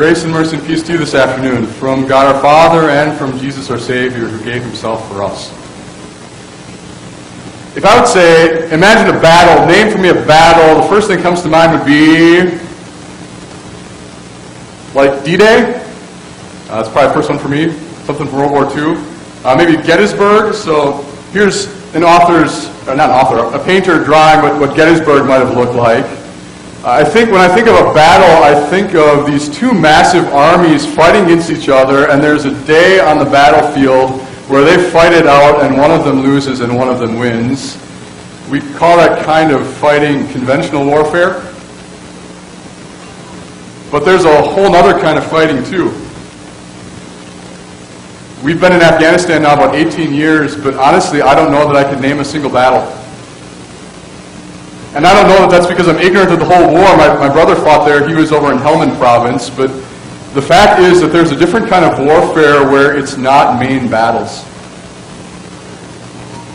Grace and mercy and peace to you this afternoon from God our Father and from Jesus our Savior who gave himself for us. If I would say, imagine a battle, name for me a battle, the first thing that comes to mind would be like D-Day. Uh, that's probably the first one for me. Something from World War II. Uh, maybe Gettysburg. So here's an author's, or not an author, a painter drawing what, what Gettysburg might have looked like. I think when I think of a battle, I think of these two massive armies fighting against each other, and there's a day on the battlefield where they fight it out, and one of them loses and one of them wins. We call that kind of fighting conventional warfare. But there's a whole other kind of fighting, too. We've been in Afghanistan now about 18 years, but honestly, I don't know that I could name a single battle. And I don't know that that's because I'm ignorant of the whole war. My, my brother fought there. He was over in Helmand province. But the fact is that there's a different kind of warfare where it's not main battles.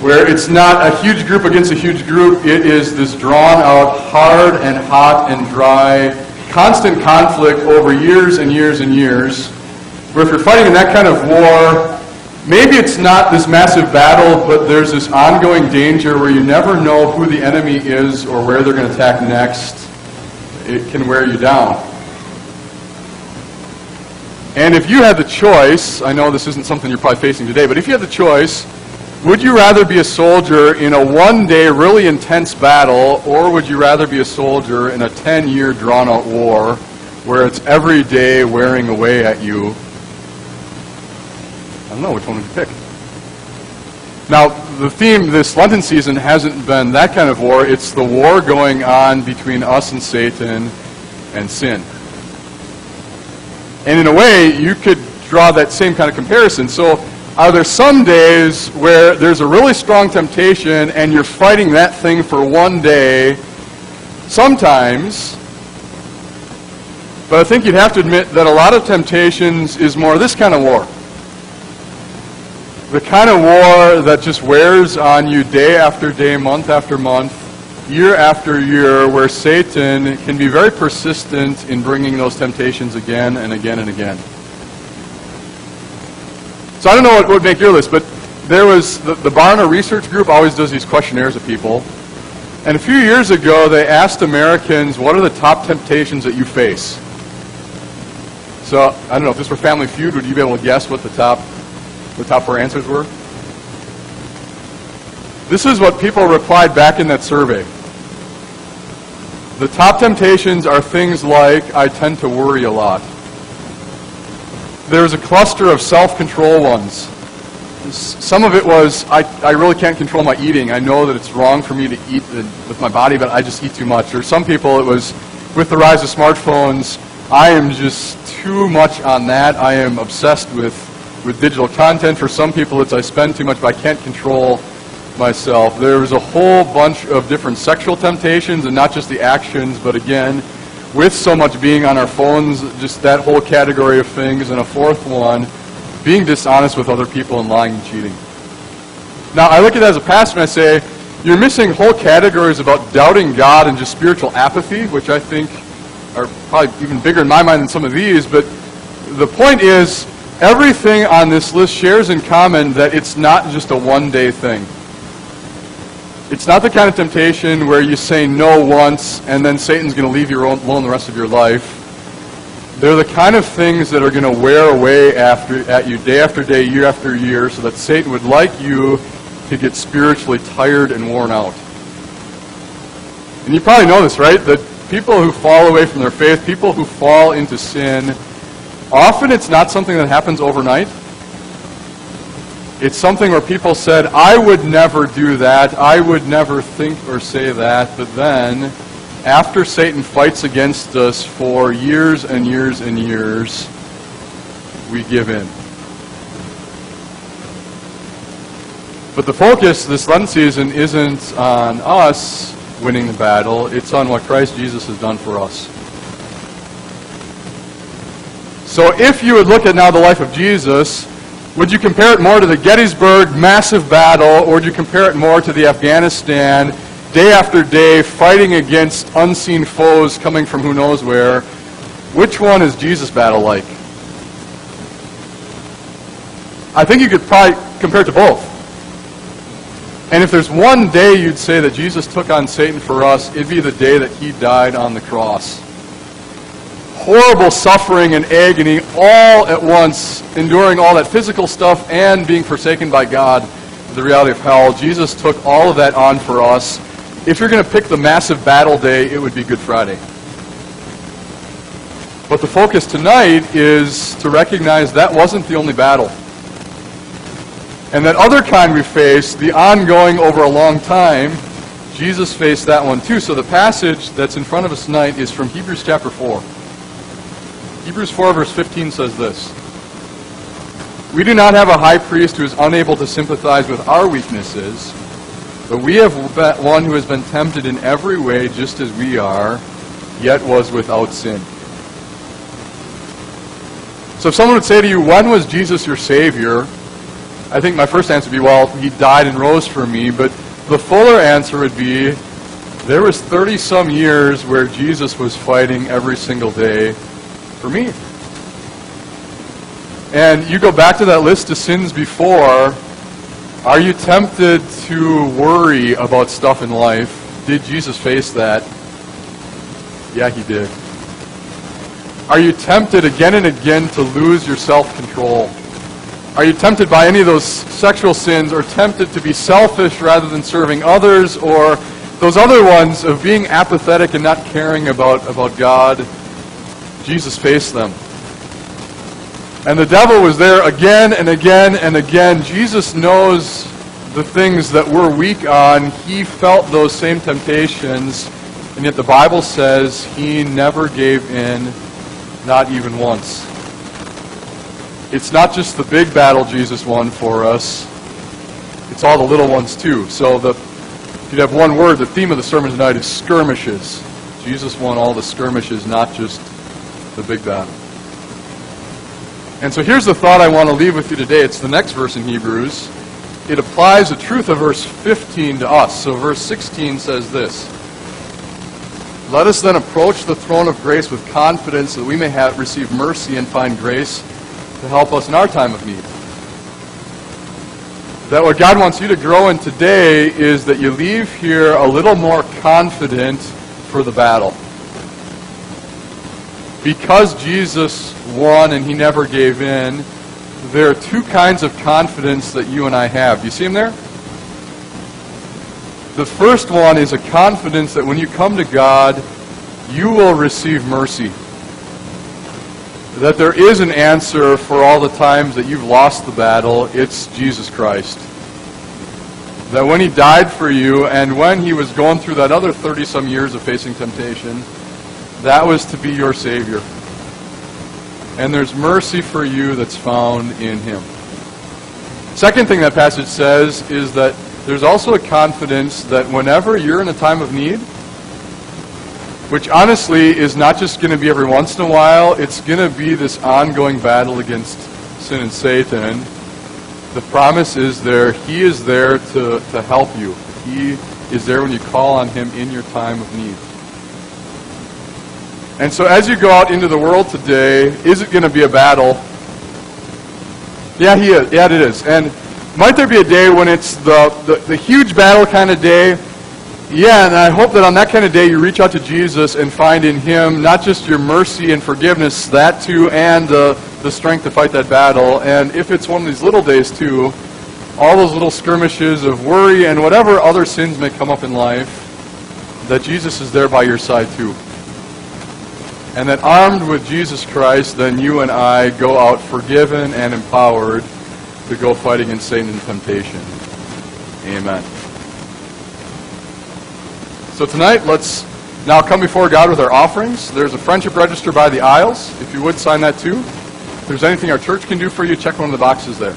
Where it's not a huge group against a huge group. It is this drawn out, hard and hot and dry, constant conflict over years and years and years. Where if you're fighting in that kind of war, Maybe it's not this massive battle, but there's this ongoing danger where you never know who the enemy is or where they're going to attack next. It can wear you down. And if you had the choice, I know this isn't something you're probably facing today, but if you had the choice, would you rather be a soldier in a one day, really intense battle, or would you rather be a soldier in a 10 year drawn out war where it's every day wearing away at you don't know which one would you pick. Now, the theme this Lenten season hasn't been that kind of war. It's the war going on between us and Satan and sin. And in a way, you could draw that same kind of comparison. So, are there some days where there's a really strong temptation and you're fighting that thing for one day? Sometimes. But I think you'd have to admit that a lot of temptations is more this kind of war the kind of war that just wears on you day after day, month after month, year after year, where Satan can be very persistent in bringing those temptations again and again and again. So I don't know what would make your list, but there was the, the Barna Research Group always does these questionnaires of people. And a few years ago, they asked Americans, what are the top temptations that you face? So, I don't know, if this were Family Feud, would you be able to guess what the top the top four answers were? This is what people replied back in that survey. The top temptations are things like, I tend to worry a lot. There's a cluster of self control ones. Some of it was, I, I really can't control my eating. I know that it's wrong for me to eat with my body, but I just eat too much. Or some people, it was, with the rise of smartphones, I am just too much on that. I am obsessed with with digital content. For some people, it's I spend too much, but I can't control myself. There's a whole bunch of different sexual temptations, and not just the actions, but again, with so much being on our phones, just that whole category of things. And a fourth one, being dishonest with other people and lying and cheating. Now, I look at that as a pastor and I say, you're missing whole categories about doubting God and just spiritual apathy, which I think are probably even bigger in my mind than some of these. But the point is, Everything on this list shares in common that it's not just a one day thing. It's not the kind of temptation where you say no once and then Satan's going to leave you alone the rest of your life. They're the kind of things that are going to wear away after, at you day after day, year after year, so that Satan would like you to get spiritually tired and worn out. And you probably know this, right? That people who fall away from their faith, people who fall into sin, Often it's not something that happens overnight. It's something where people said, I would never do that. I would never think or say that. But then, after Satan fights against us for years and years and years, we give in. But the focus this Lent season isn't on us winning the battle, it's on what Christ Jesus has done for us. So if you would look at now the life of Jesus, would you compare it more to the Gettysburg massive battle, or would you compare it more to the Afghanistan, day after day, fighting against unseen foes coming from who knows where? Which one is Jesus' battle like? I think you could probably compare it to both. And if there's one day you'd say that Jesus took on Satan for us, it'd be the day that he died on the cross. Horrible suffering and agony all at once, enduring all that physical stuff and being forsaken by God, the reality of hell. Jesus took all of that on for us. If you're going to pick the massive battle day, it would be Good Friday. But the focus tonight is to recognize that wasn't the only battle. And that other kind we face, the ongoing over a long time, Jesus faced that one too. So the passage that's in front of us tonight is from Hebrews chapter 4. Hebrews 4, verse 15 says this We do not have a high priest who is unable to sympathize with our weaknesses, but we have one who has been tempted in every way, just as we are, yet was without sin. So if someone would say to you, When was Jesus your Savior? I think my first answer would be, well, he died and rose for me. But the fuller answer would be, there was 30 some years where Jesus was fighting every single day for me. And you go back to that list of sins before, are you tempted to worry about stuff in life? Did Jesus face that? Yeah, he did. Are you tempted again and again to lose your self-control? Are you tempted by any of those sexual sins or tempted to be selfish rather than serving others or those other ones of being apathetic and not caring about, about God? Jesus faced them. And the devil was there again and again and again. Jesus knows the things that we're weak on. He felt those same temptations, and yet the Bible says he never gave in, not even once. It's not just the big battle Jesus won for us, it's all the little ones too. So the, if you'd have one word, the theme of the sermon tonight is skirmishes. Jesus won all the skirmishes, not just the big battle. And so here's the thought I want to leave with you today. It's the next verse in Hebrews. It applies the truth of verse 15 to us. So verse 16 says this. Let us then approach the throne of grace with confidence so that we may have, receive mercy and find grace to help us in our time of need. That what God wants you to grow in today is that you leave here a little more confident for the battle. Because Jesus won and he never gave in, there are two kinds of confidence that you and I have. Do you see them there? The first one is a confidence that when you come to God, you will receive mercy that there is an answer for all the times that you've lost the battle. It's Jesus Christ. That when he died for you and when he was going through that other 30 some years of facing temptation, that was to be your Savior. And there's mercy for you that's found in him. Second thing that passage says is that there's also a confidence that whenever you're in a time of need, which honestly is not just going to be every once in a while, it's going to be this ongoing battle against sin and Satan. The promise is there. He is there to, to help you. He is there when you call on Him in your time of need. And so as you go out into the world today, is it going to be a battle? Yeah, he is. Yeah, it is. And might there be a day when it's the, the, the huge battle kind of day yeah, and I hope that on that kind of day you reach out to Jesus and find in Him not just your mercy and forgiveness, that too, and the, the strength to fight that battle. And if it's one of these little days too, all those little skirmishes of worry and whatever other sins may come up in life, that Jesus is there by your side too. And that armed with Jesus Christ, then you and I go out forgiven and empowered to go fight against Satan and temptation. Amen. So tonight, let's now come before God with our offerings. There's a friendship register by the aisles. If you would sign that too. If there's anything our church can do for you, check one of the boxes there.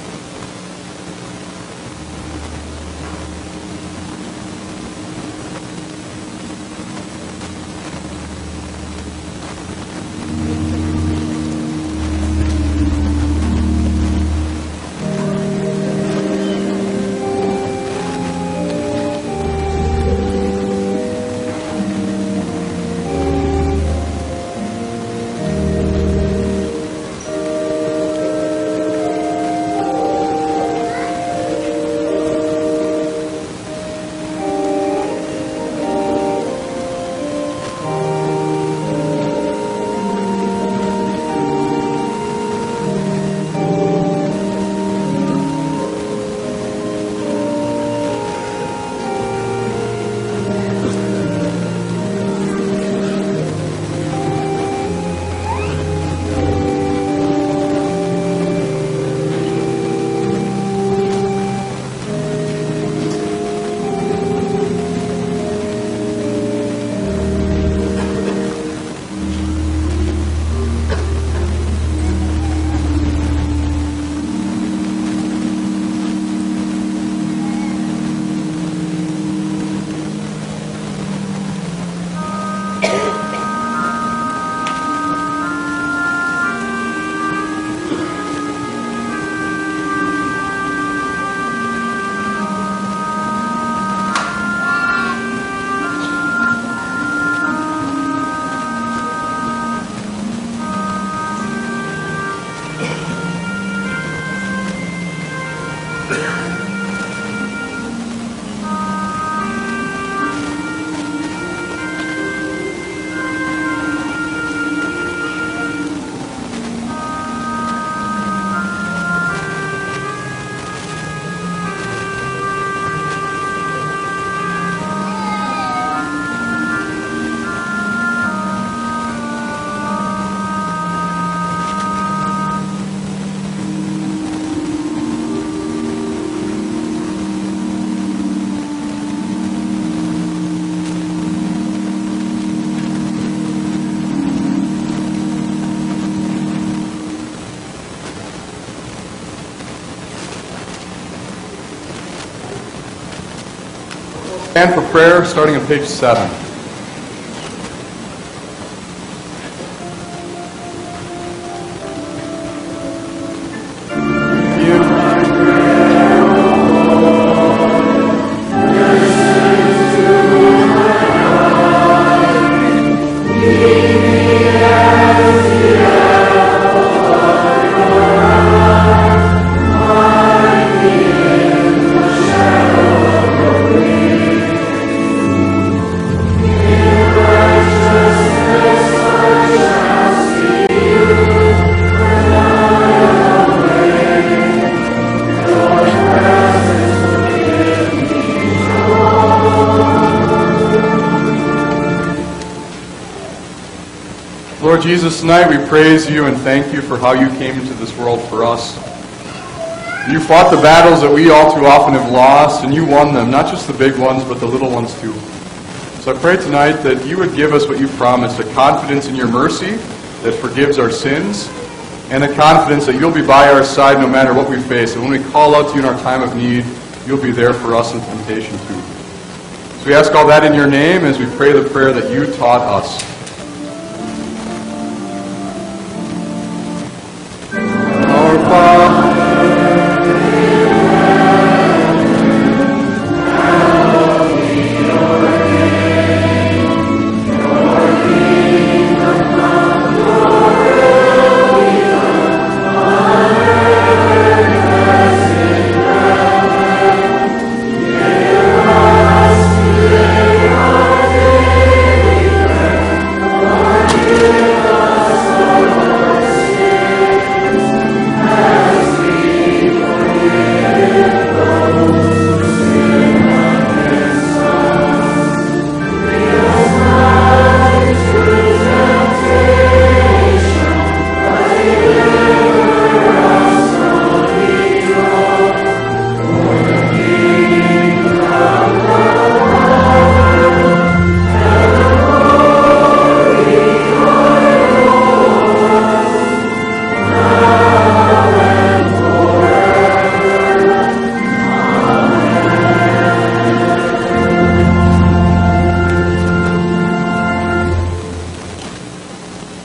Stand for prayer starting on page 7. Lord Jesus, tonight we praise you and thank you for how you came into this world for us. You fought the battles that we all too often have lost, and you won them, not just the big ones, but the little ones too. So I pray tonight that you would give us what you promised, a confidence in your mercy that forgives our sins, and a confidence that you'll be by our side no matter what we face. And when we call out to you in our time of need, you'll be there for us in temptation too. So we ask all that in your name as we pray the prayer that you taught us.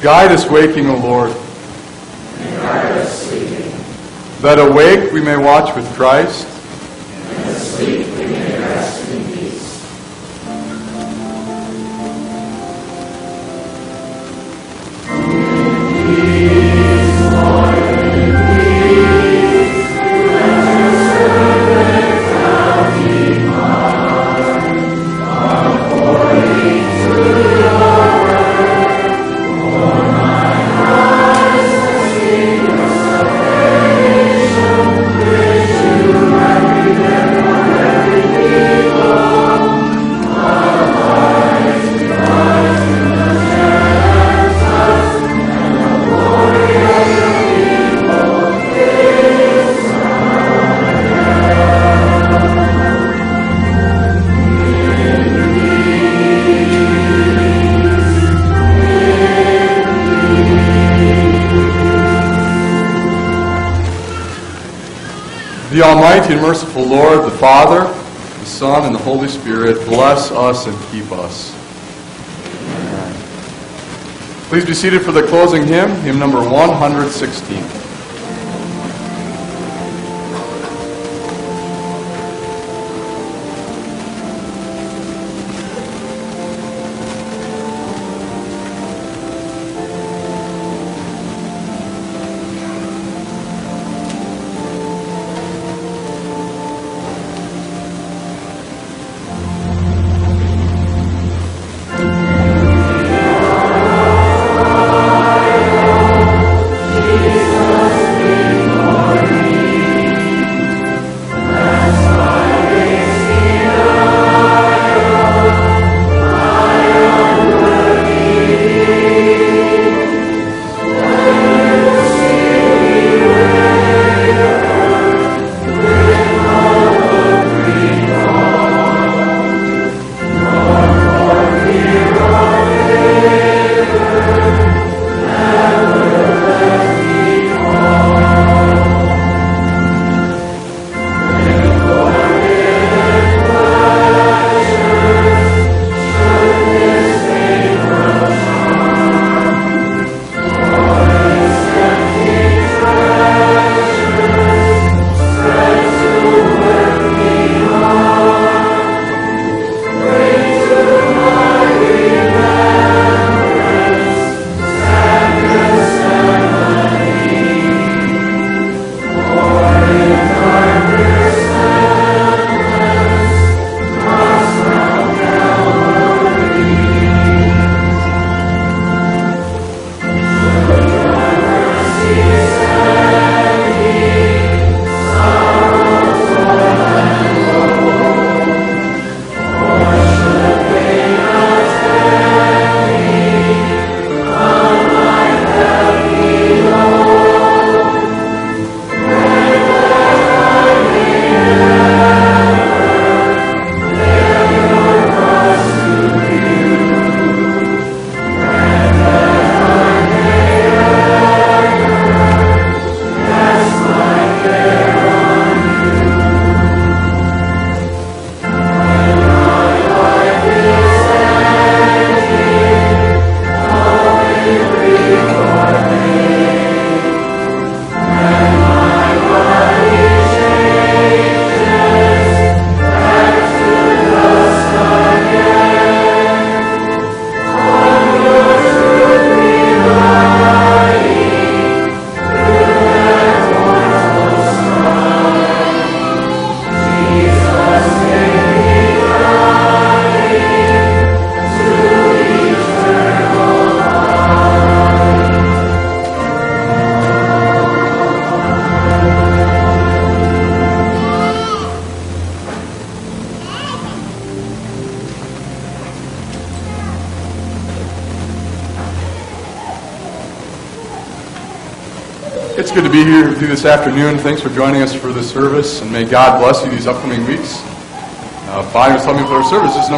Guide us waking, O Lord. That awake we may watch with Christ. The Almighty and merciful Lord, the Father, the Son, and the Holy Spirit, bless us and keep us. Please be seated for the closing hymn, hymn number 116. Good to be here with you this afternoon. Thanks for joining us for this service, and may God bless you these upcoming weeks. Uh, Bonnie was me for our service, is number